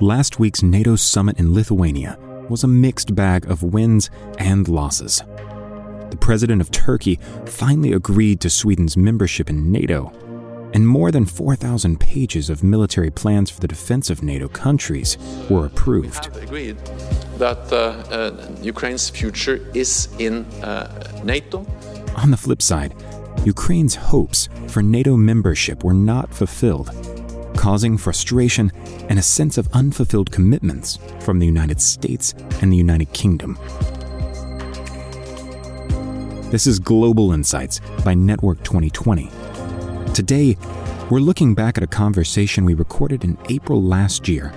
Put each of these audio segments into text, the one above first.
last week's NATO summit in Lithuania was a mixed bag of wins and losses. The president of Turkey finally agreed to Sweden's membership in NATO, and more than 4,000 pages of military plans for the defense of NATO countries were approved. We have agreed that uh, uh, Ukraine's future is in uh, NATO. On the flip side, Ukraine's hopes for NATO membership were not fulfilled, causing frustration and a sense of unfulfilled commitments from the United States and the United Kingdom. This is Global Insights by Network 2020. Today, we're looking back at a conversation we recorded in April last year,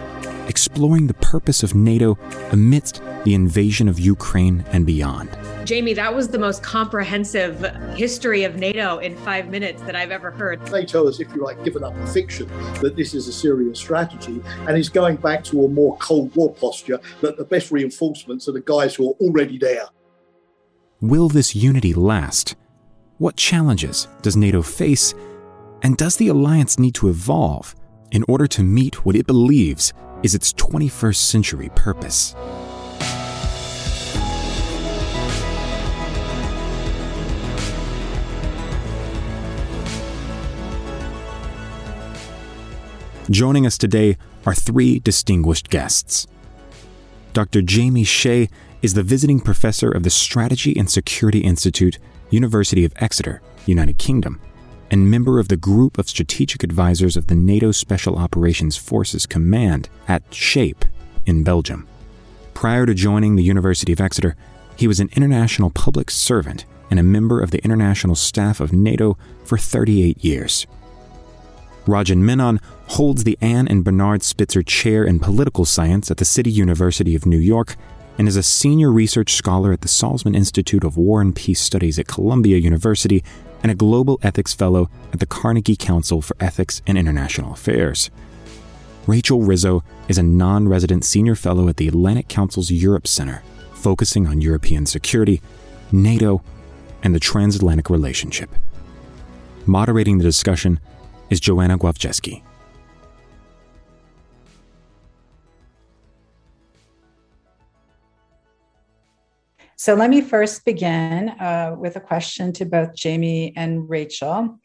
exploring the purpose of NATO amidst the invasion of Ukraine and beyond. Jamie, that was the most comprehensive history of NATO in five minutes that I've ever heard. NATO has, if you like, given up the fiction that this is a serious strategy and is going back to a more Cold War posture that the best reinforcements are the guys who are already there. Will this unity last? What challenges does NATO face? And does the alliance need to evolve in order to meet what it believes is its 21st century purpose? Joining us today are three distinguished guests. Dr. Jamie Shea is the visiting professor of the Strategy and Security Institute, University of Exeter, United Kingdom, and member of the Group of Strategic Advisors of the NATO Special Operations Forces Command at SHAPE in Belgium. Prior to joining the University of Exeter, he was an international public servant and a member of the international staff of NATO for 38 years. Rajan Menon holds the Anne and Bernard Spitzer Chair in Political Science at the City University of New York and is a senior research scholar at the Saltzman Institute of War and Peace Studies at Columbia University and a global ethics fellow at the Carnegie Council for Ethics and International Affairs. Rachel Rizzo is a non resident senior fellow at the Atlantic Council's Europe Center, focusing on European security, NATO, and the transatlantic relationship. Moderating the discussion is Joanna Gławczewski. So let me first begin uh, with a question to both Jamie and Rachel.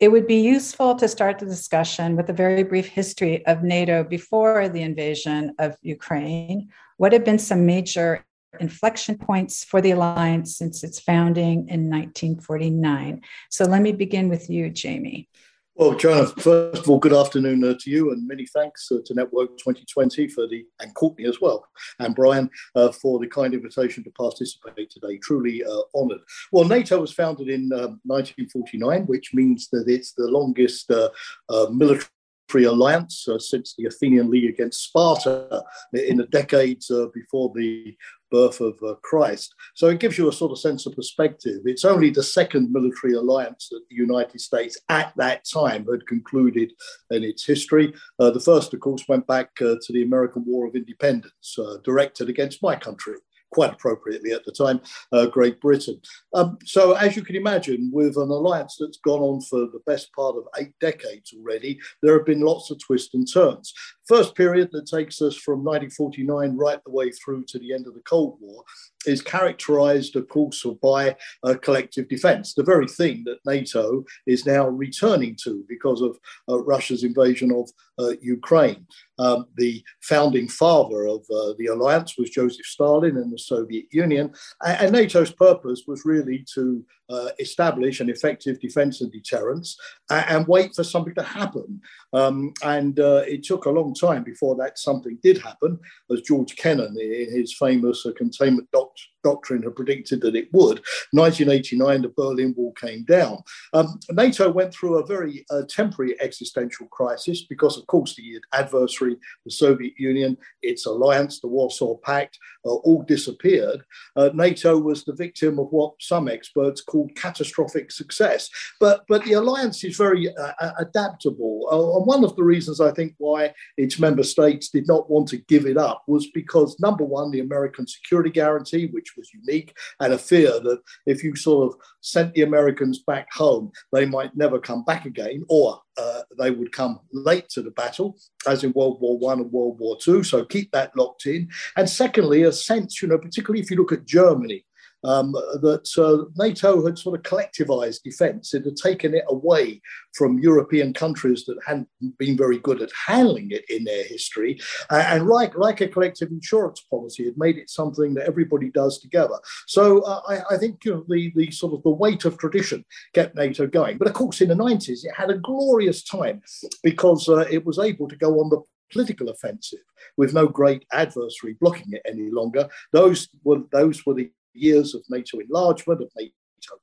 It would be useful to start the discussion with a very brief history of NATO before the invasion of Ukraine. What have been some major inflection points for the alliance since its founding in 1949? So let me begin with you, Jamie. Well, Joanna, first of all, good afternoon uh, to you, and many thanks uh, to Network 2020 for the and Courtney as well, and Brian uh, for the kind invitation to participate today. Truly uh, honoured. Well, NATO was founded in 1949, um, which means that it's the longest uh, uh, military alliance uh, since the Athenian League against Sparta in the decades uh, before the birth of uh, Christ. So it gives you a sort of sense of perspective. It's only the second military alliance that the United States at that time had concluded in its history. Uh, the first, of course, went back uh, to the American War of Independence, uh, directed against my country quite appropriately at the time, uh, Great Britain. Um, so, as you can imagine, with an alliance that's gone on for the best part of eight decades already, there have been lots of twists and turns. First period that takes us from 1949 right the way through to the end of the Cold War is characterized, of course, by collective defense, the very thing that NATO is now returning to because of uh, Russia's invasion of uh, Ukraine. Um, the founding father of uh, the alliance was Joseph Stalin in the Soviet Union, and NATO's purpose was really to uh, establish an effective defense and deterrence and, and wait for something to happen. Um, and uh, it took a long time before that something did happen, as George Kennan, in his famous uh, containment doctrine, doctrine had predicted that it would. 1989, the Berlin Wall came down. Um, NATO went through a very uh, temporary existential crisis because, of course, the adversary, the Soviet Union, its alliance, the Warsaw Pact, uh, all disappeared. Uh, NATO was the victim of what some experts called catastrophic success. But, but the alliance is very uh, adaptable. Uh, and one of the reasons I think why its member states did not want to give it up was because, number one, the American security guarantee, which was unique, and a fear that if you sort of sent the Americans back home, they might never come back again, or uh, they would come late to the battle, as in World War One and World War Two. So keep that locked in. And secondly, a sense, you know, particularly if you look at Germany, um, that uh, NATO had sort of collectivized defense. It had taken it away from European countries that hadn't been very good at handling it in their history. Uh, and like, like a collective insurance policy, it made it something that everybody does together. So uh, I, I, think you know, the, the sort of the weight of tradition kept NATO going. But of course, in the 90s, it had a glorious time because uh, it was able to go on the political offensive with no great adversary blocking it any longer. Those were those were the years of NATO enlargement, of NATO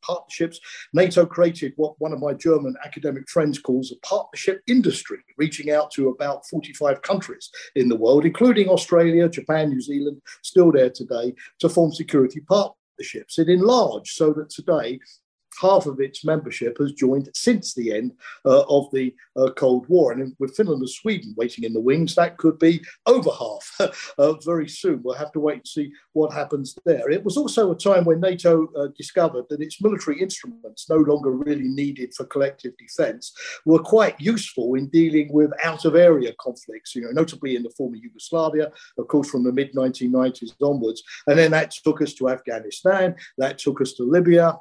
partnerships. NATO created what one of my German academic friends calls a partnership industry, reaching out to about 45 countries in the world, including Australia, Japan, New Zealand, still there today, to form security partnerships. It enlarged so that today half of its membership has joined since the end uh, of the uh, Cold War. And with Finland and Sweden waiting in the wings, that could be over half uh, very soon. We'll have to wait and see what happens there. It was also a time when NATO uh, discovered that its military instruments, no longer really needed for collective defense, were quite useful in dealing with out of area conflicts, you know, notably in the former Yugoslavia, of course, from the mid 1990s onwards. And then that took us to Afghanistan, that took us to Libya,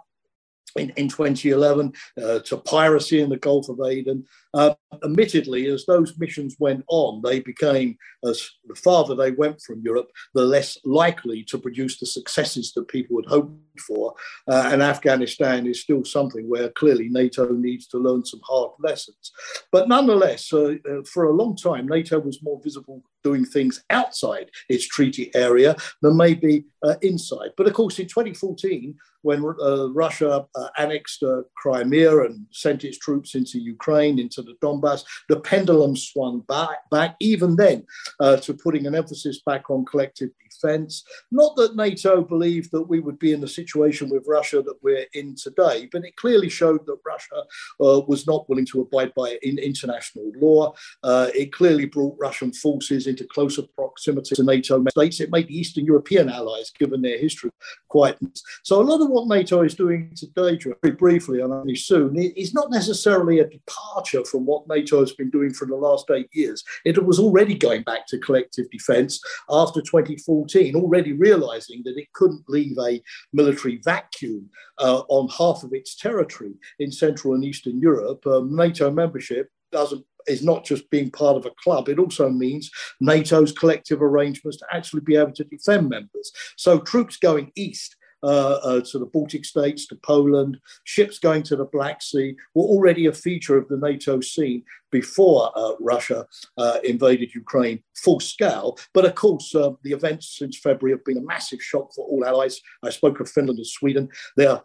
in, in 2011 uh, to piracy in the Gulf of Aden. Uh, admittedly, as those missions went on, they became, as the farther they went from Europe, the less likely to produce the successes that people had hoped for. Uh, and Afghanistan is still something where clearly NATO needs to learn some hard lessons. But nonetheless, uh, uh, for a long time, NATO was more visible doing things outside its treaty area than maybe uh, inside. But of course, in 2014, when uh, Russia uh, annexed Crimea and sent its troops into Ukraine, into the Donbass, the pendulum swung back, back even then uh, to putting an emphasis back on collective defense. Not that NATO believed that we would be in the situation with Russia that we're in today, but it clearly showed that Russia uh, was not willing to abide by in international law. it clearly brought Russian forces into closer proximity to NATO states. It made the Eastern European allies, given their history, quite. So a lot of what NATO is doing today, very briefly, and only soon, is not necessarily a departure from what NATO has been doing for the last eight years. It was already going back to collective defence after 2014, already realising that it couldn't leave a military vacuum uh, on half of its territory in Central and Eastern Europe. Um, NATO membership doesn't is not just being part of a club, it also means NATO's collective arrangements to actually be able to defend members. So troops going east uh, uh, to the Baltic states, to Poland, ships going to the Black Sea were already a feature of the NATO scene before uh, Russia uh, invaded Ukraine full scale. But of course, the events since February have been a massive shock for all allies. I spoke of Finland and Sweden. Their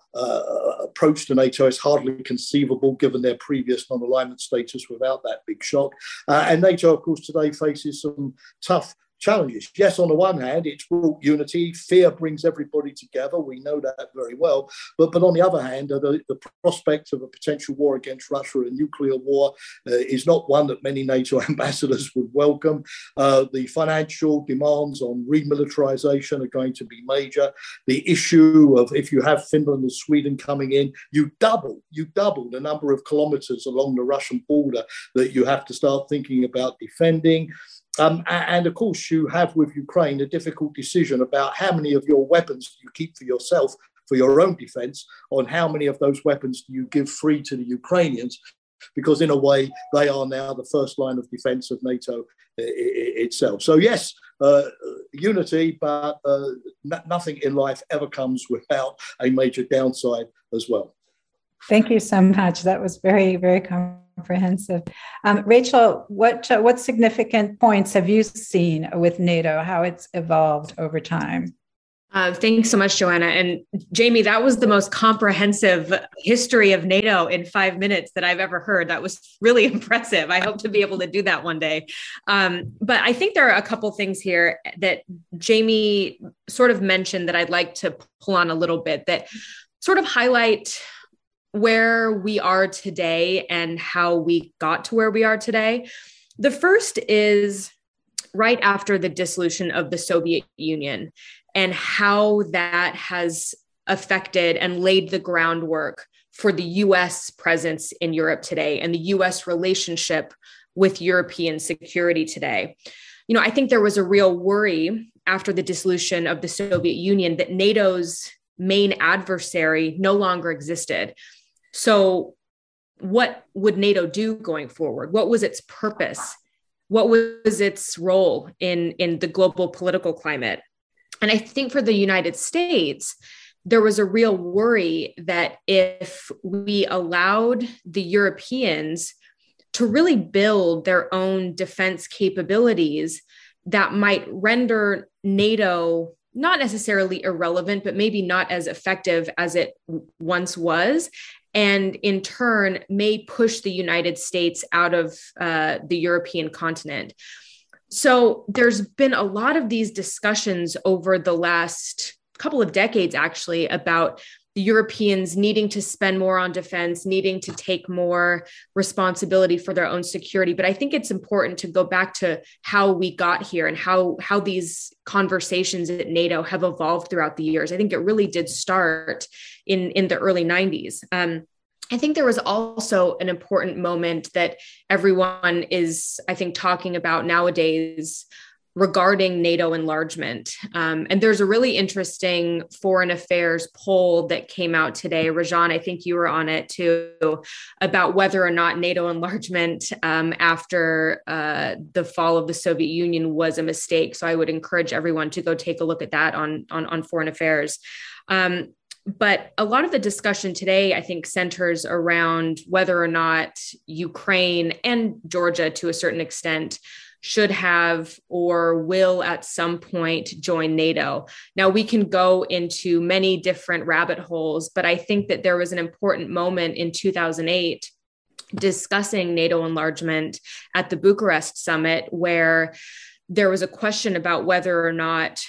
approach to NATO is hardly conceivable given their previous non alignment status without that big shock. and NATO, of course, today faces some tough challenges. Yes, on the one hand, it's brought unity. Fear brings everybody together. We know that very well. But but on the other hand, the, the prospect of a potential war against Russia, a nuclear war, uh, is not one that many NATO ambassadors would welcome. Uh, the financial demands on remilitarization are going to be major. The issue of if you have Finland and Sweden coming in, you double you double the number of kilometers along the Russian border that you have to start thinking about defending. Um, and of course, you have with Ukraine a difficult decision about how many of your weapons you keep for yourself for your own defense, on how many of those weapons do you give free to the Ukrainians, because in a way, they are now the first line of defense of NATO itself. So, yes, uh, unity, but uh, nothing in life ever comes without a major downside as well. Thank you so much. That was very, very comprehensive. Um, Rachel, what uh, what significant points have you seen with NATO? How it's evolved over time? Uh, thanks so much, Joanna. And Jamie, that was the most comprehensive history of NATO in five minutes that I've ever heard. That was really impressive. I hope to be able to do that one day. Um, but I think there are a couple things here that Jamie sort of mentioned that I'd like to pull on a little bit that sort of highlight where we are today and how we got to where we are today. The first is right after the dissolution of the Soviet Union. and how that has affected and laid the groundwork for the US presence in Europe today and the US relationship with European security today. You know, I think there was a real worry after the dissolution of the Soviet Union that NATO's main adversary no longer existed. So, what would NATO do going forward? What was its purpose? What was its role in, in the global political climate? And I think for the United States, there was a real worry that if we allowed the Europeans to really build their own defense capabilities, that might render NATO not necessarily irrelevant, but maybe not as effective as it once was. And in turn, may push the United States out of uh, the European continent. So there's been a lot of these discussions over the last couple of decades, actually, about Europeans needing to spend more on defense, needing to take more responsibility for their own security. But I think it's important to go back to how we got here and how how these conversations at NATO have evolved throughout the years. I think it really did start in in the early 90s. Um, I think there was also an important moment that everyone is, I think, talking about nowadays regarding NATO enlargement. Um, and there's a really interesting foreign affairs poll that came out today. Rajan, I think you were on it too, about whether or not NATO enlargement um, after uh, the fall of the Soviet Union was a mistake. So I would encourage everyone to go take a look at that on, on, on foreign affairs. Um, but a lot of the discussion today, I think, centers around whether or not Ukraine and Georgia, to a certain extent, should have or will at some point join NATO. Now, we can go into many different rabbit holes, but I think that there was an important moment in 2008 discussing NATO enlargement at the Bucharest summit where there was a question about whether or not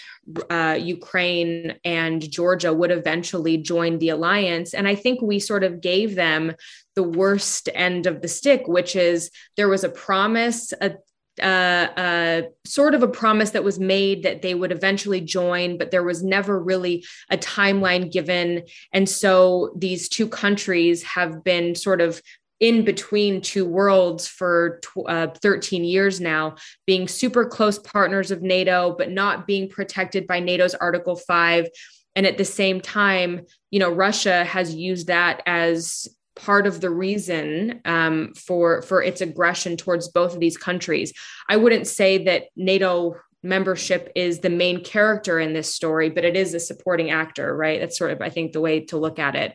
uh, Ukraine and Georgia would eventually join the alliance. And I think we sort of gave them the worst end of the stick, which is there was a promise, a uh, uh, sort of a promise that was made that they would eventually join, but there was never really a timeline given. And so these two countries have been sort of in between two worlds for uh, 13 years now, being super close partners of NATO, but not being protected by NATO's Article 5. And at the same time, you know, Russia has used that as part of the reason um, for for its aggression towards both of these countries. I wouldn't say that NATO membership is the main character in this story, but it is a supporting actor, right? That's sort of I think the way to look at it.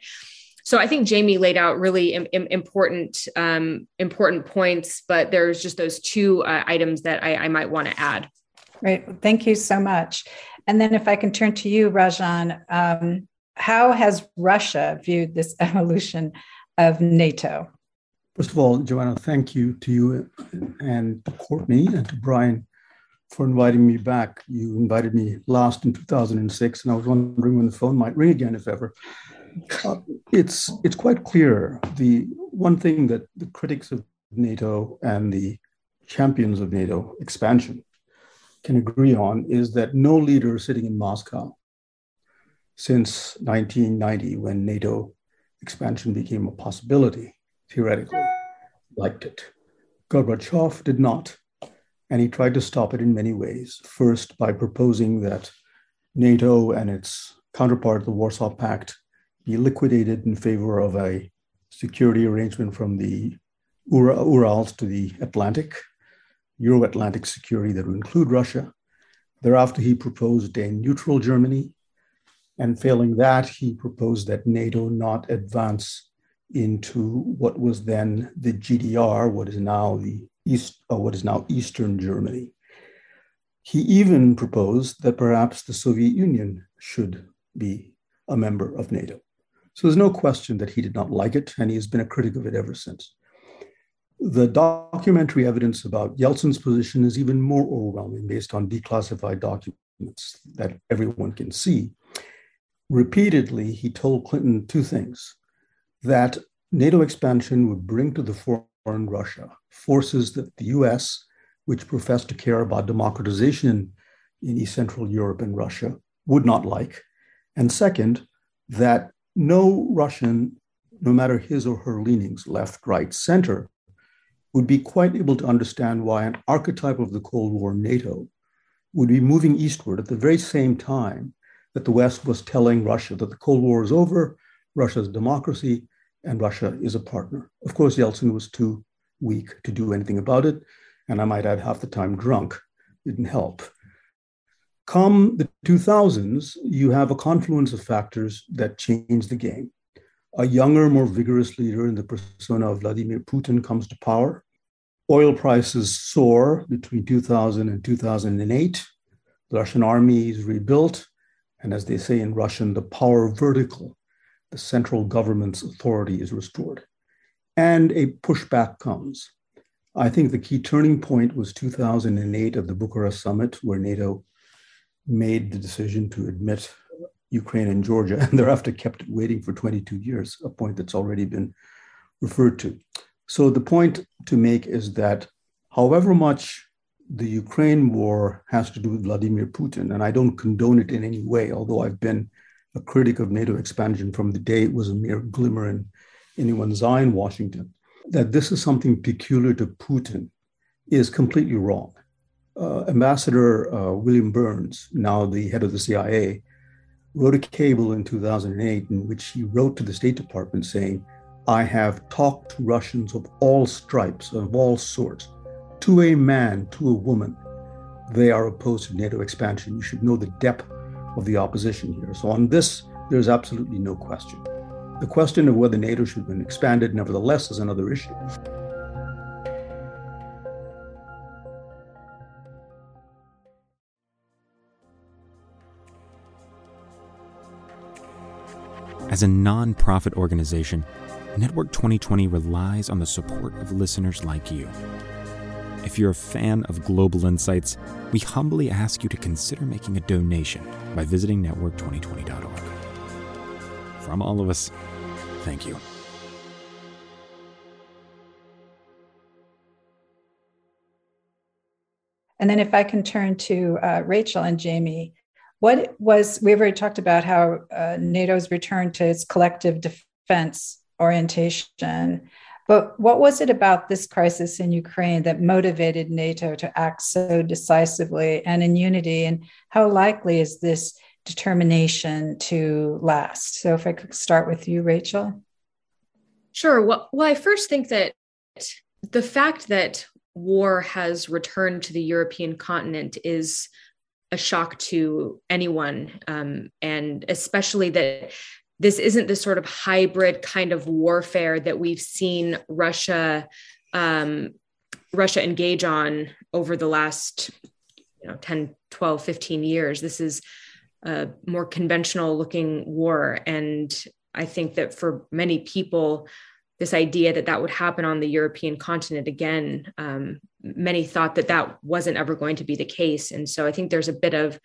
So I think Jamie laid out really Im- important um, important points, but there's just those two uh, items that I, I might want to add. Great, thank you so much. And then if I can turn to you, Rajan, um, how has Russia viewed this evolution of NATO? First of all, Joanna, thank you to you and to Courtney and to Brian for inviting me back. You invited me last in 2006, and I was wondering when the phone might ring again, if ever. Uh, it's it's quite clear. The one thing that the critics of NATO and the champions of NATO expansion can agree on is that no leader sitting in Moscow since 1990, when NATO expansion became a possibility, theoretically, liked it. Gorbachev did not, and he tried to stop it in many ways. First, by proposing that NATO and its counterpart, the Warsaw Pact, be liquidated in favor of a security arrangement from the Urals to the Atlantic, Euro Atlantic security that would include Russia. Thereafter, he proposed a neutral Germany and failing that, he proposed that NATO not advance into what was then the GDR, what is now the East, or what is now Eastern Germany. He even proposed that perhaps the Soviet Union should be a member of NATO. So there's no question that he did not like it, and he has been a critic of it ever since. The documentary evidence about Yeltsin's position is even more overwhelming based on declassified documents that everyone can see repeatedly, he told Clinton two things that NATO expansion would bring to the fore in Russia forces that the US, which professed to care about democratization in East Central Europe and Russia, would not like. And second, that no Russian, no matter his or her leanings, left, right, center, would be quite able to understand why an archetype of the Cold War, NATO, would be moving eastward at the very same time that the West was telling Russia that the Cold War is over, Russia's democracy, and Russia is a partner. Of course, Yeltsin was too weak to do anything about it, and I might add half the time drunk. Didn't help. Come the 2000s, you have a confluence of factors that change the game. A younger, more vigorous leader in the persona of Vladimir Putin comes to power. Oil prices soar between 2000 and 2008. The Russian army is rebuilt. And as they say in Russian, the power vertical, the central government's authority is restored. And a pushback comes. I think the key turning point was 2008 of the Bucharest summit, where NATO made the decision to admit Ukraine and Georgia, and thereafter kept waiting for 22 years, a point that's already been referred to. So the point to make is that however much the Ukraine war has to do with Vladimir Putin, and I don't condone it in any way, although I've been a critic of NATO expansion from the day it was a mere glimmer in anyone's eye in Washington, that this is something peculiar to Putin is completely wrong. Uh, Ambassador uh, William Burns, now the head of the CIA, wrote a cable in 2008 in which he wrote to the State Department saying, I have talked to Russians of all stripes, of all sorts, to a man, to a woman. They are opposed to NATO expansion. You should know the depth of the opposition here. So, on this, there's absolutely no question. The question of whether NATO should been expanded, nevertheless, is another issue. As a non-profit organization, Network 2020 relies on the support of listeners like you. If you're a fan of Global Insights, we humbly ask you to consider making a donation by visiting network2020.org. From all of us, thank you. And then, if I can turn to uh, Rachel and Jamie, what was, we've already talked about how uh, NATO's return to its collective defense orientation. But what was it about this crisis in Ukraine that motivated NATO to act so decisively and in unity? And how likely is this determination to last? So, if I could start with you, Rachel. Sure. Well, well I first think that the fact that war has returned to the European continent is a shock to anyone, um, and especially that this isn't the sort of hybrid kind of warfare that we've seen Russia um, Russia engage on over the last you know 10 12 15 years this is a more conventional looking war and i think that for many people this idea that that would happen on the European continent again. Um, many thought that that wasn't ever going to be the case. And so I think there's a bit of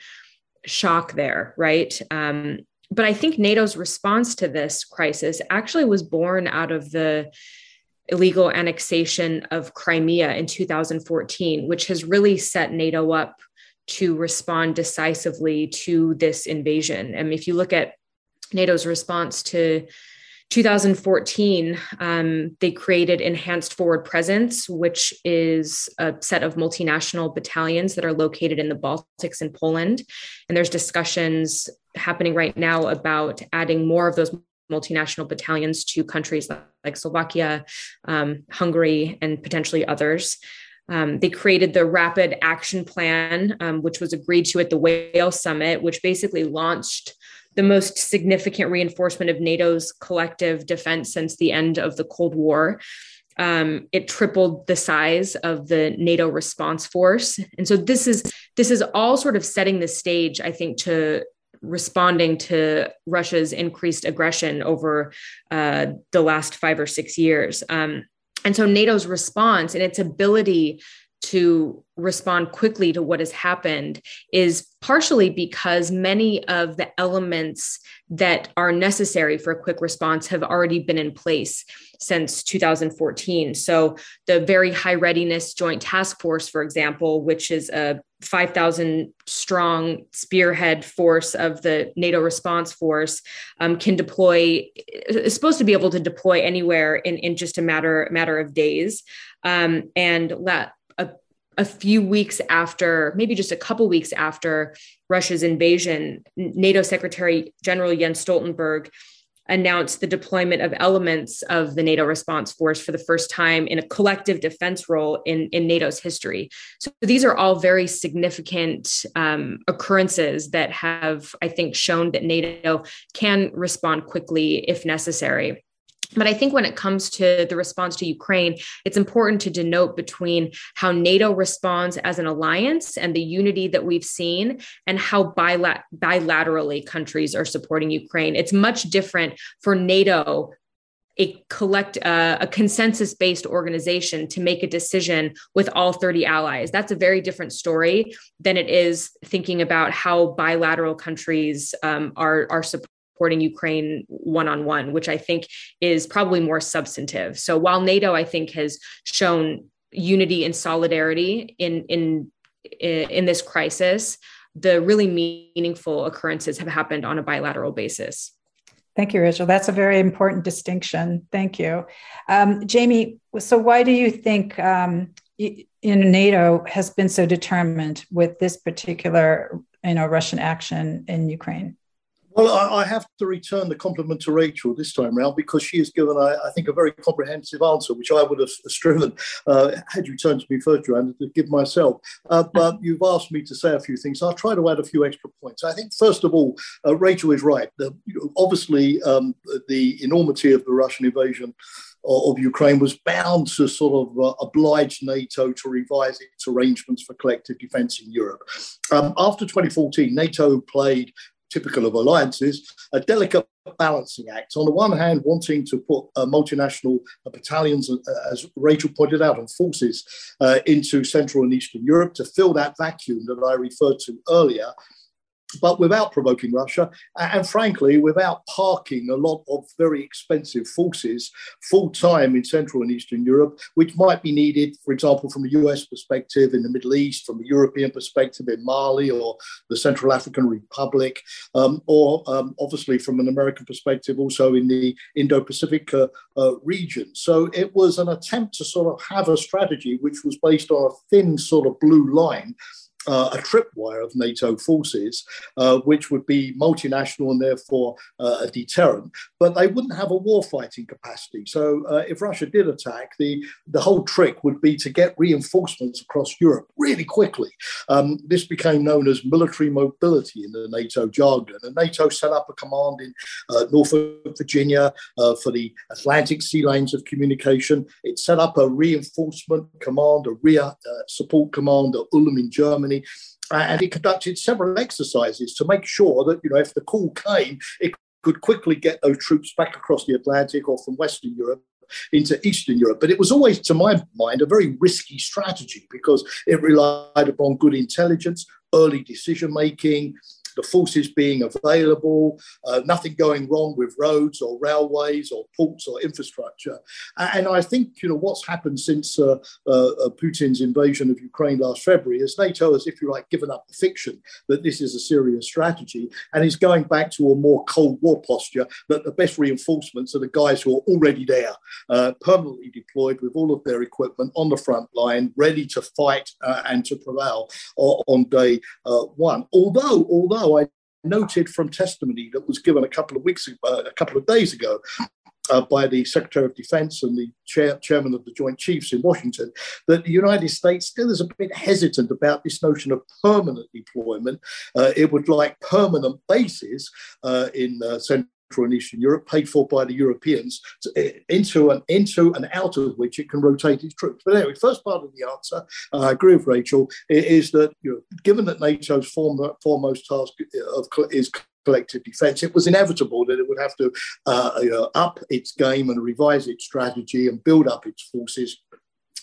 shock there, right? Um, but I think NATO's response to this crisis actually was born out of the illegal annexation of Crimea in 2014, which has really set NATO up to respond decisively to this invasion. And if you look at NATO's response to 2014, um, they created Enhanced Forward Presence, which is a set of multinational battalions that are located in the Baltics and Poland. And there's discussions happening right now about adding more of those multinational battalions to countries like Slovakia, um, Hungary, and potentially others. Um, they created the Rapid Action Plan, um, which was agreed to at the Wales Summit, which basically launched the most significant reinforcement of NATO's collective defense since the end of the Cold War. Um, it tripled the size of the NATO response force, and so this is this is all sort of setting the stage, I think, to responding to Russia's increased aggression over uh, the last five or six years. Um, and so NATO's response and its ability to respond quickly to what has happened is partially because many of the elements that are necessary for a quick response have already been in place since 2014. So, the Very High Readiness Joint Task Force, for example, which is a 5,000 strong spearhead force of the NATO response force, um, can deploy, is supposed to be able to deploy anywhere in, in just a matter, matter of days. Um, and let a few weeks after, maybe just a couple weeks after Russia's invasion, NATO Secretary General Jens Stoltenberg announced the deployment of elements of the NATO response force for the first time in a collective defense role in, in NATO's history. So these are all very significant um, occurrences that have, I think, shown that NATO can respond quickly if necessary. But I think when it comes to the response to Ukraine, it's important to denote between how NATO responds as an alliance and the unity that we've seen, and how bilat- bilaterally countries are supporting Ukraine. It's much different for NATO a collect uh, a consensus based organization to make a decision with all 30 allies that's a very different story than it is thinking about how bilateral countries um, are are supporting Ukraine one on one, which I think is probably more substantive. So while NATO, I think, has shown unity and solidarity in in in this crisis, the really meaningful occurrences have happened on a bilateral basis. Thank you, Rachel. That's a very important distinction. Thank you, um, Jamie. So, why do you think um, in NATO has been so determined with this particular, you know, Russian action in Ukraine? Well, I, I, have to return the compliment to Rachel this time around because she has given, I, I think, a very comprehensive answer, which I would have striven, uh, had you turned to me first, Joanna, to give myself. Uh, but you've asked me to say a few things. I'll try to add a few extra points. I think, first of all, uh, Rachel is right. The, obviously, um, the enormity of the Russian invasion of Ukraine was bound to sort of uh, oblige NATO to revise its arrangements for collective defense in Europe. Um, after 2014, NATO played typical of alliances, a delicate balancing act. On the one hand, wanting to put uh, multinational uh, battalions, uh, as Rachel pointed out, and forces uh, into Central and Eastern Europe to fill that vacuum that I referred to earlier but without provoking Russia, and frankly, without parking a lot of very expensive forces full time in Central and Eastern Europe, which might be needed, for example, from a US perspective in the Middle East, from a European perspective in Mali or the Central African Republic, um, or um, obviously from an American perspective also in the Indo Pacific uh, uh, region. So it was an attempt to sort of have a strategy which was based on a thin sort of blue line uh, a tripwire of NATO forces, uh, which would be multinational and therefore uh, a deterrent, but they wouldn't have a warfighting capacity. So uh, if Russia did attack, the, the whole trick would be to get reinforcements across Europe really quickly. Um, this became known as military mobility in the NATO jargon. And NATO set up a command in uh, Norfolk, Virginia uh, for the Atlantic sea lanes of communication. It set up a reinforcement command, a rear support command at Ulm in Germany uh, and he conducted several exercises to make sure that, you know, if the call came, it could quickly get those troops back across the Atlantic or from Western Europe into Eastern Europe. But it was always, to my mind, a very risky strategy because it relied upon good intelligence, early decision making, the forces being available, uh, nothing going wrong with roads or railways or ports or infrastructure. And I think you know what's happened since uh, uh, uh, Putin's invasion of Ukraine last February is NATO has, if you like, given up the fiction that this is a serious strategy and is going back to a more Cold War posture that the best reinforcements are the guys who are already there, uh, permanently deployed with all of their equipment on the front line, ready to fight uh, and to prevail on day one. Although, although I noted from testimony that was given a couple of weeks, uh, a couple of days ago, uh, by the Secretary of Defense and the chair, chairman of the Joint Chiefs in Washington, that the United States still is a bit hesitant about this notion of permanent deployment. Uh, it would like permanent bases uh, in uh, Central and Eastern Europe, paid for by the Europeans, eh, into and into and out of which it can rotate its troops. But anyway, first part of the answer, I agree with Rachel, is that you know, given that NATO's foremost task of, is collective defence, it was inevitable that it would have to uh, you know, up its game and revise its strategy and build up its forces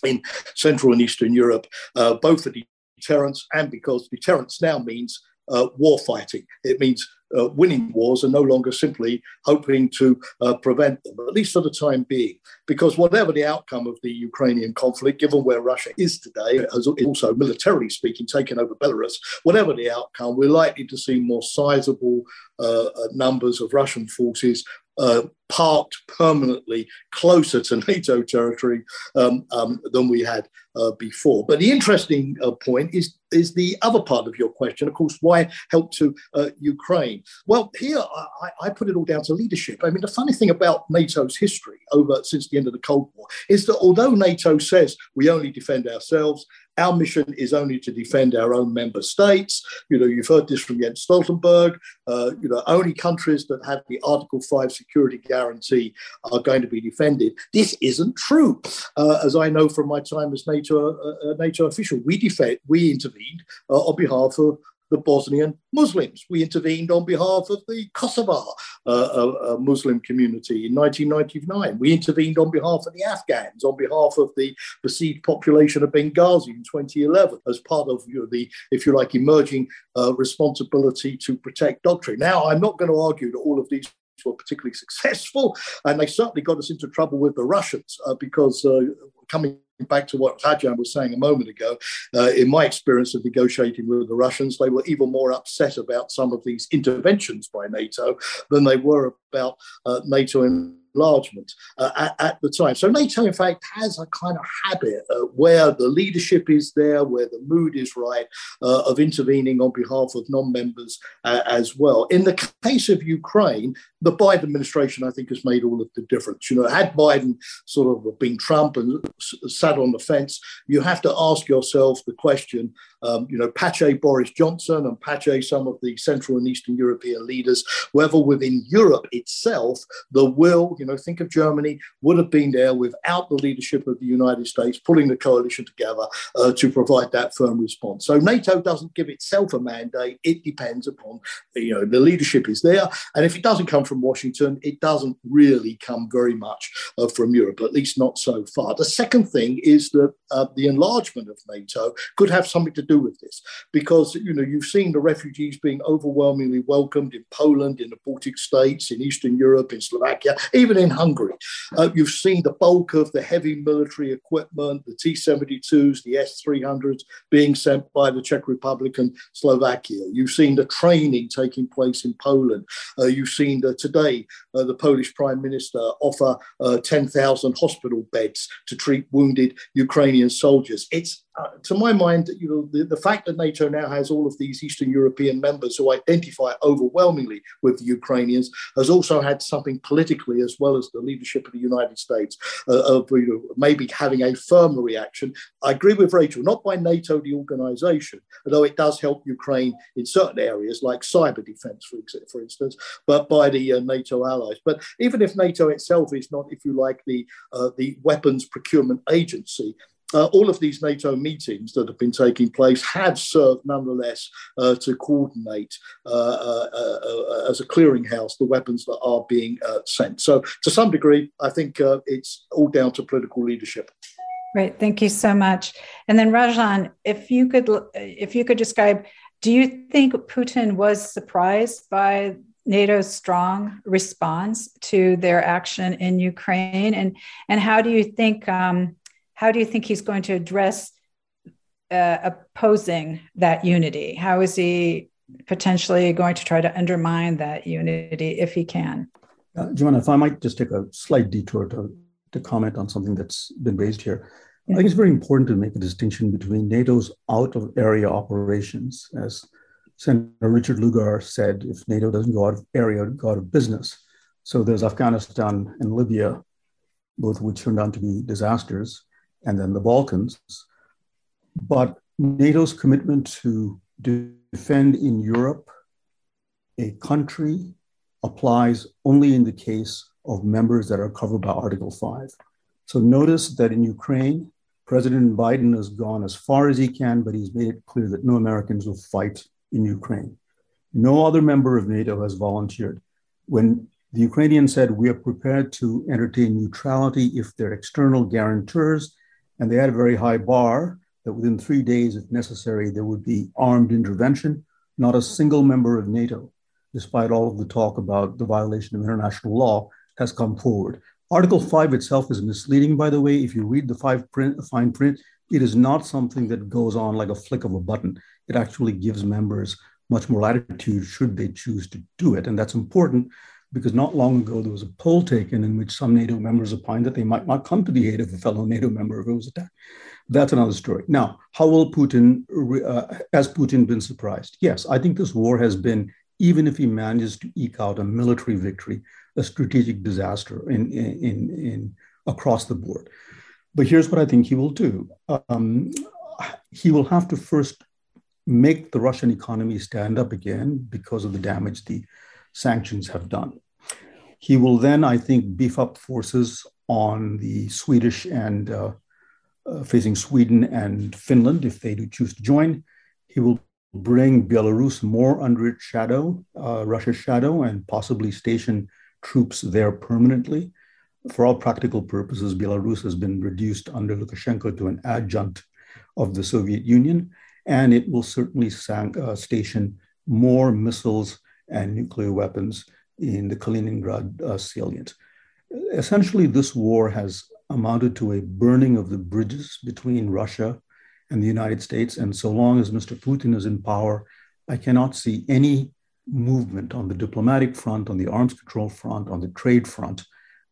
in Central and Eastern Europe, uh, both for deterrence and because deterrence now means uh, war fighting. It means uh, winning wars and no longer simply hoping to uh, prevent them, at least for the time being. Because whatever the outcome of the Ukrainian conflict, given where Russia is today, has also militarily speaking taken over Belarus, whatever the outcome, we're likely to see more sizable uh, uh numbers of Russian forces uh, parked permanently closer to NATO territory um, um, than we had uh, before. But the interesting uh, point is is the other part of your question, of course, why help to uh, Ukraine? Well, here I, I, put it all down to leadership. I mean, the funny thing about NATO's history over since the end of the Cold War is that although NATO says we only defend ourselves, our mission is only to defend our own member states. You know, you've heard this from Jens Stoltenberg. Uh, you know, only countries that have the Article 5 security guarantee are going to be defended. This isn't true. Uh, as I know from my time as NATO, uh, uh NATO official, we defend, we intervened uh, on behalf of the Bosnian Muslims. We intervened on behalf of the Kosovo uh, uh, uh Muslim community in 1999. We intervened on behalf of the Afghans, on behalf of the besieged population of Benghazi in 2011, as part of you know, the, if you like, emerging uh, responsibility to protect doctrine. Now, I'm not going to argue that all of these were particularly successful, and they certainly got us into trouble with the Russians uh, because uh, coming back to what Rajan was saying a moment ago, uh, in my experience of negotiating with the Russians, they were even more upset about some of these interventions by NATO than they were about uh, NATO enlargement uh, at, at, the time. So NATO, in fact, has a kind of habit uh, where the leadership is there, where the mood is right, uh, of intervening on behalf of non-members uh, as well. In the case of Ukraine, the Biden administration, I think, has made all of the difference. You know, had Biden sort of been Trump and sat on the fence, you have to ask yourself the question, um, you know, Pache Boris Johnson and Pache some of the Central and Eastern European leaders, whether within Europe itself, the will, you know, think of Germany, would have been there without the leadership of the United States pulling the coalition together uh, to provide that firm response. So NATO doesn't give itself a mandate. It depends upon, you know, the leadership is there. And if it doesn't come from Washington, it doesn't really come very much uh, from Europe, at least not so far. The second thing is that uh, the enlargement of NATO could have something to do with this because, you know, you've seen the refugees being overwhelmingly welcomed in Poland, in the Baltic states, in Eastern Europe, in Slovakia, even in Hungary. Uh, you've seen the bulk of the heavy military equipment, the T 72s, the S 300s being sent by the Czech Republic and Slovakia. You've seen the training taking place in Poland. Uh, you've seen the, today uh, the Polish Prime Minister offer uh, 10,000 hospital beds to treat wounded Ukrainian soldiers. It's uh, to my mind, you know, the, the fact that NATO now has all of these Eastern European members who identify overwhelmingly with the Ukrainians has also had something politically, as well as the leadership of the United States, uh, of you know, maybe having a firmer reaction. I agree with Rachel, not by NATO, the organization, although it does help Ukraine in certain areas like cyber defense, for, for instance, but by the uh, NATO allies. But even if NATO itself is not, if you like, the, uh, the weapons procurement agency, uh, all of these NATO meetings that have been taking place have served nonetheless uh, to coordinate uh, uh, uh as a clearinghouse the weapons that are being uh, sent. So, to some degree, I think it's all down to political leadership. Great, thank you so much. And then Rajan, if you could, if you could describe, do you think Putin was surprised by NATO's strong response to their action in Ukraine, and and how do you think? Um, how do you think he's going to address uh, opposing that unity? How is he potentially going to try to undermine that unity if he can? Uh, Joanna, if I might just take a slight detour to, to comment on something that's been raised here. Yeah. I think it's very important to make a distinction between NATO's out of area operations, as Senator Richard Lugar said, if NATO doesn't go out of area, go out of business. So there's Afghanistan and Libya, both of which turned out to be disasters and then the Balkans. But NATO's commitment to defend in Europe a country applies only in the case of members that are covered by Article 5. So notice that in Ukraine, President Biden has gone as far as he can, but he's made it clear that no Americans will fight in Ukraine. No other member of NATO has volunteered. When the Ukrainians said, We are prepared to entertain neutrality if they're external guarantors And they had a very high bar that within three days, if necessary, there would be armed intervention. Not a single member of NATO, despite all of the talk about the violation of international law, has come forward. Article 5 itself is misleading, by the way. If you read the five print, fine print, it is not something that goes on like a flick of a button. It actually gives members much more latitude should they choose to do it. And that's important because not long ago there was a poll taken in which some NATO members opined that they might not come to the aid of a fellow NATO member if it was attacked. That's another story. Now, how will Putin, uh, has Putin been surprised? Yes, I think this war has been, even if he manages to eke out a military victory, a strategic disaster in, in, in, across the board. But here's what I think he will do. Um, he will have to first make the Russian economy stand up again because of the damage the sanctions have done. He will then, I think, beef up forces on the Swedish and uh, uh, facing Sweden and Finland if they do choose to join. He will bring Belarus more under its shadow, uh, Russia's shadow, and possibly station troops there permanently. For all practical purposes, Belarus has been reduced under Lukashenko to an adjunct of the Soviet Union, and it will certainly sang, uh, station more missiles and nuclear weapons in the Kaliningrad uh, salient. Essentially, this war has amounted to a burning of the bridges between Russia and the United States. And so long as Mr. Putin is in power, I cannot see any movement on the diplomatic front, on the arms control front, on the trade front,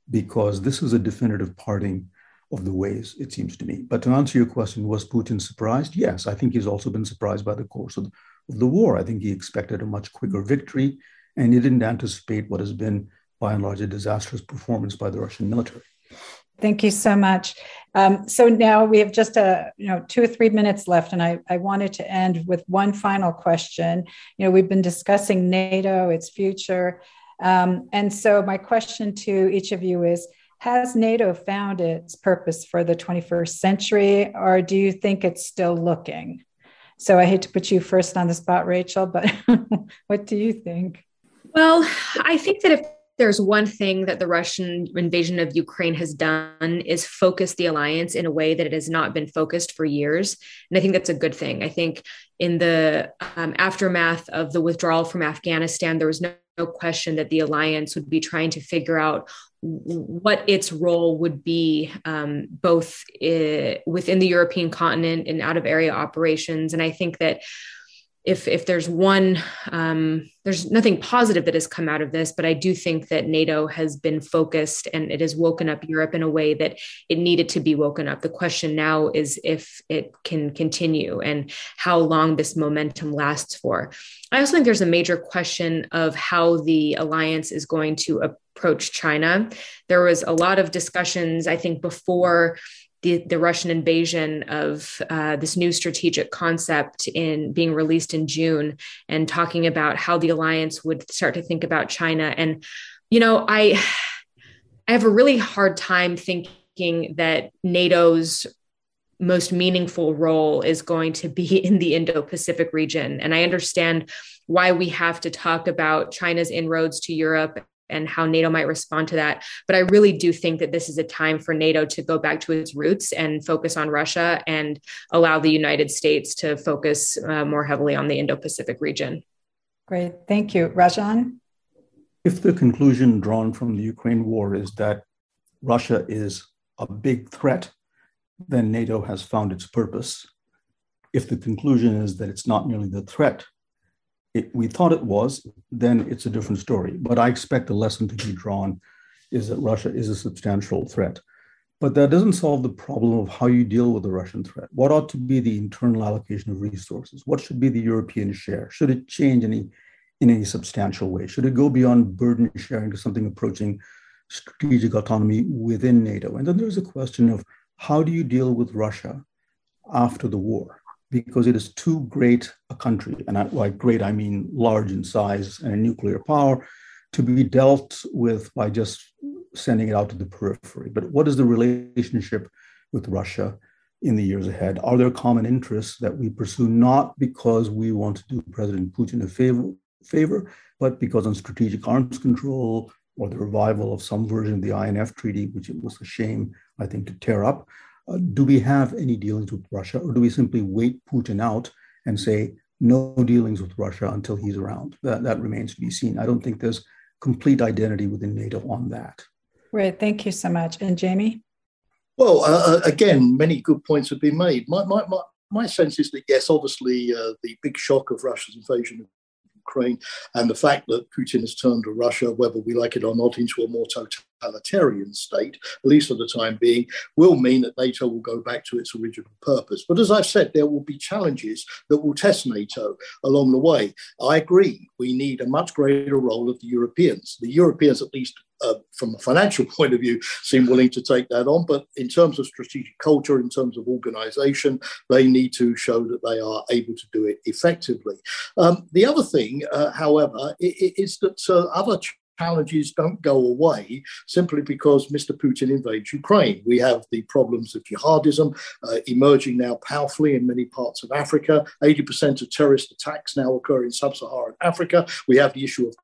because this is a definitive parting of the ways, it seems to me. But to answer your question, was Putin surprised? Yes, I think he's also been surprised by the course of, of the war. I think he expected a much quicker victory, and he didn't anticipate what has been, by and large, a disastrous performance by the Russian military. Thank you so much. Um, so now we have just a you know two or three minutes left, and I, I wanted to end with one final question. You know, we've been discussing NATO, its future, um, and so my question to each of you is: Has NATO found its purpose for the 21st century, or do you think it's still looking? So I hate to put you first on the spot, Rachel, but what do you think? Well, I think that if there's one thing that the Russian invasion of Ukraine has done is focus the alliance in a way that it has not been focused for years. And I think that's a good thing. I think in the um, aftermath of the withdrawal from Afghanistan, there was no, no question that the alliance would be trying to figure out what its role would be um, both uh, within the European continent and out of area operations. And I think that if if there's one um, there's nothing positive that has come out of this but i do think that nato has been focused and it has woken up europe in a way that it needed to be woken up. The question now is if it can continue and how long this momentum lasts for. I also think there's a major question of how the alliance is going to approach china. There was a lot of discussions i think before the, the Russian invasion of uh, this new strategic concept in being released in June and talking about how the alliance would start to think about China. And, you know, I, I have a really hard time thinking that NATO's most meaningful role is going to be in the Indo Pacific region. And I understand why we have to talk about China's inroads to Europe and how NATO might respond to that. But I really do think that this is a time for NATO to go back to its roots and focus on Russia and allow the United States to focus uh, more heavily on the Indo Pacific region. Great. Thank you. Rajan? If the conclusion drawn from the Ukraine war is that Russia is a big threat, then NATO has found its purpose. If the conclusion is that it's not merely the threat, it, we thought it was, then it's a different story. But I expect the lesson to be drawn is that Russia is a substantial threat. But that doesn't solve the problem of how you deal with the Russian threat. What ought to be the internal allocation of resources? What should be the European share? Should it change any, in any substantial way? Should it go beyond burden sharing to something approaching strategic autonomy within NATO? And then there's a question of how do you deal with Russia after the war? Because it is too great a country, and I, by great I mean large in size and nuclear power, to be dealt with by just sending it out to the periphery. But what is the relationship with Russia in the years ahead? Are there common interests that we pursue not because we want to do President Putin a favor, favor but because on strategic arms control or the revival of some version of the INF Treaty, which it was a shame, I think, to tear up, Uh, do we have any dealings with Russia, or do we simply wait Putin out and say no dealings with Russia until he's around? That, that remains to be seen. I don't think there's complete identity within NATO on that. Right. Thank you so much. And Jamie? Well, uh, uh, again, many good points have been made. My, my, my, my sense is that, yes, obviously, uh, the big shock of Russia's invasion of Ukraine and the fact that Putin has turned to Russia, whether we like it or not, into a more totalitarian state, at least for the time being, will mean that NATO will go back to its original purpose. But as I've said, there will be challenges that will test NATO along the way. I agree, we need a much greater role of the Europeans. The Europeans, at least uh, from a financial point of view, seem willing to take that on. But in terms of strategic culture, in terms of organization, they need to show that they are able to do it effectively. Um, the other thing, uh, however, is that uh, other challenges don't go away simply because Mr. Putin invades Ukraine. We have the problems of jihadism uh, emerging now powerfully in many parts of Africa. 80% of terrorist attacks now occur in sub Saharan Africa. We have the issue of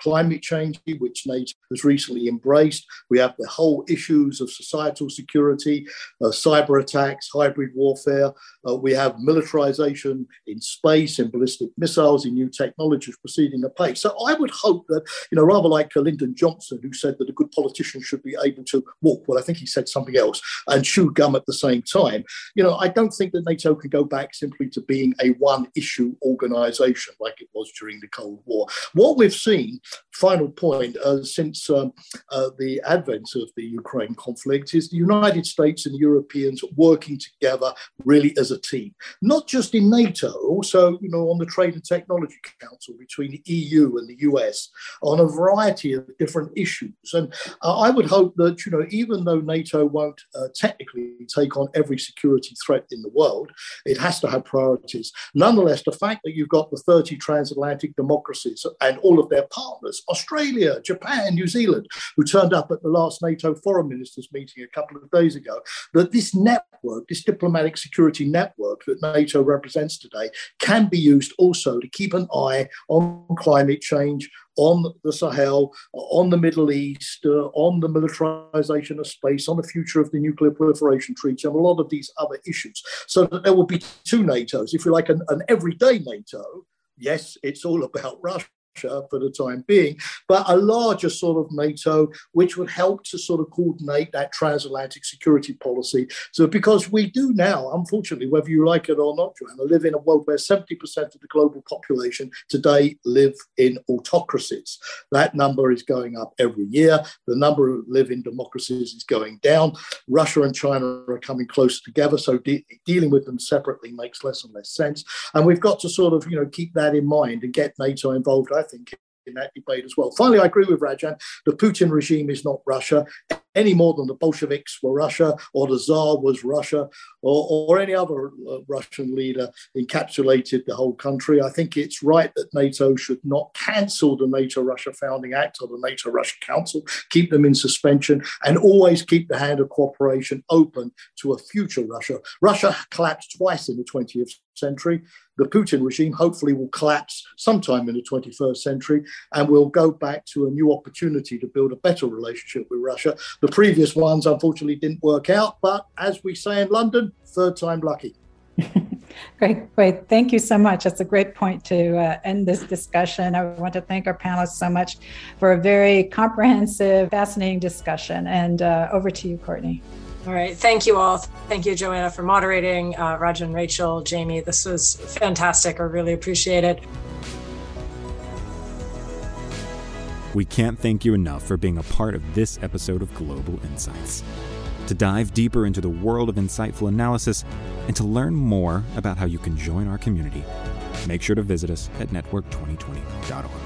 climate change, which NATO has recently embraced. We have the whole issues of societal security, uh, cyber attacks, hybrid warfare. Uh, we have militarization in space, in ballistic missiles, in new technologies proceeding apace. So I would hope that, you know, rather like Lyndon Johnson, who said that a good politician should be able to walk, well, I think he said something else, and chew gum at the same time. You know, I don't think that NATO can go back simply to being a one issue organization like it was during the Cold War. What we've seen final point uh, since um, uh, the advent of the Ukraine conflict is the United States and Europeans working together really as a team, not just in NATO, also you know on the Trade and Technology Council between the EU and the US on a variety of different issues. And uh, I would hope that you know even though NATO won't uh, technically take on every security threat in the world, it has to have priorities. Nonetheless, the fact that you've got the 30 transatlantic democracies and all of their partners partners, Australia, Japan, New Zealand, who turned up at the last NATO foreign ministers meeting a couple of days ago, that this network, this diplomatic security network that NATO represents today, can be used also to keep an eye on climate change, on the Sahel, on the Middle East, uh, on the militarization of space, on the future of the nuclear proliferation treaty, and a lot of these other issues. So that there will be two NATOs, if you like, an, an everyday NATO. Yes, it's all about Russia for the time being, but a larger sort of NATO, which would help to sort of coordinate that transatlantic security policy. So, because we do now, unfortunately, whether you like it or not, Joanna, live in a world where 70% of the global population today live in autocracies. That number is going up every year. The number of live in democracies is going down. Russia and China are coming closer together, so de- dealing with them separately makes less and less sense. And we've got to sort of, you know, keep that in mind and get NATO involved. I think, in that debate as well. Finally, I agree with Rajan. The Putin regime is not Russia any more than the Bolsheviks were Russia or the Tsar was Russia or, or any other uh, Russian leader encapsulated the whole country. I think it's right that NATO should not cancel the NATO Russia Founding Act or the NATO Russia Council, keep them in suspension, and always keep the hand of cooperation open to a future Russia. Russia collapsed twice in the 20th century. The Putin regime hopefully will collapse sometime in the 21st century and we'll go back to a new opportunity to build a better relationship with Russia. The the previous ones, unfortunately, didn't work out, but as we say in London, third time lucky. great, great. Thank you so much. That's a great point to uh, end this discussion. I want to thank our panelists so much for a very comprehensive, fascinating discussion. And uh, over to you, Courtney. All right. Thank you all. Thank you, Joanna, for moderating. Uh, Rajan, Rachel, Jamie, this was fantastic. I really appreciate it. We can't thank you enough for being a part of this episode of Global Insights. To dive deeper into the world of insightful analysis and to learn more about how you can join our community, make sure to visit us at network2020.org.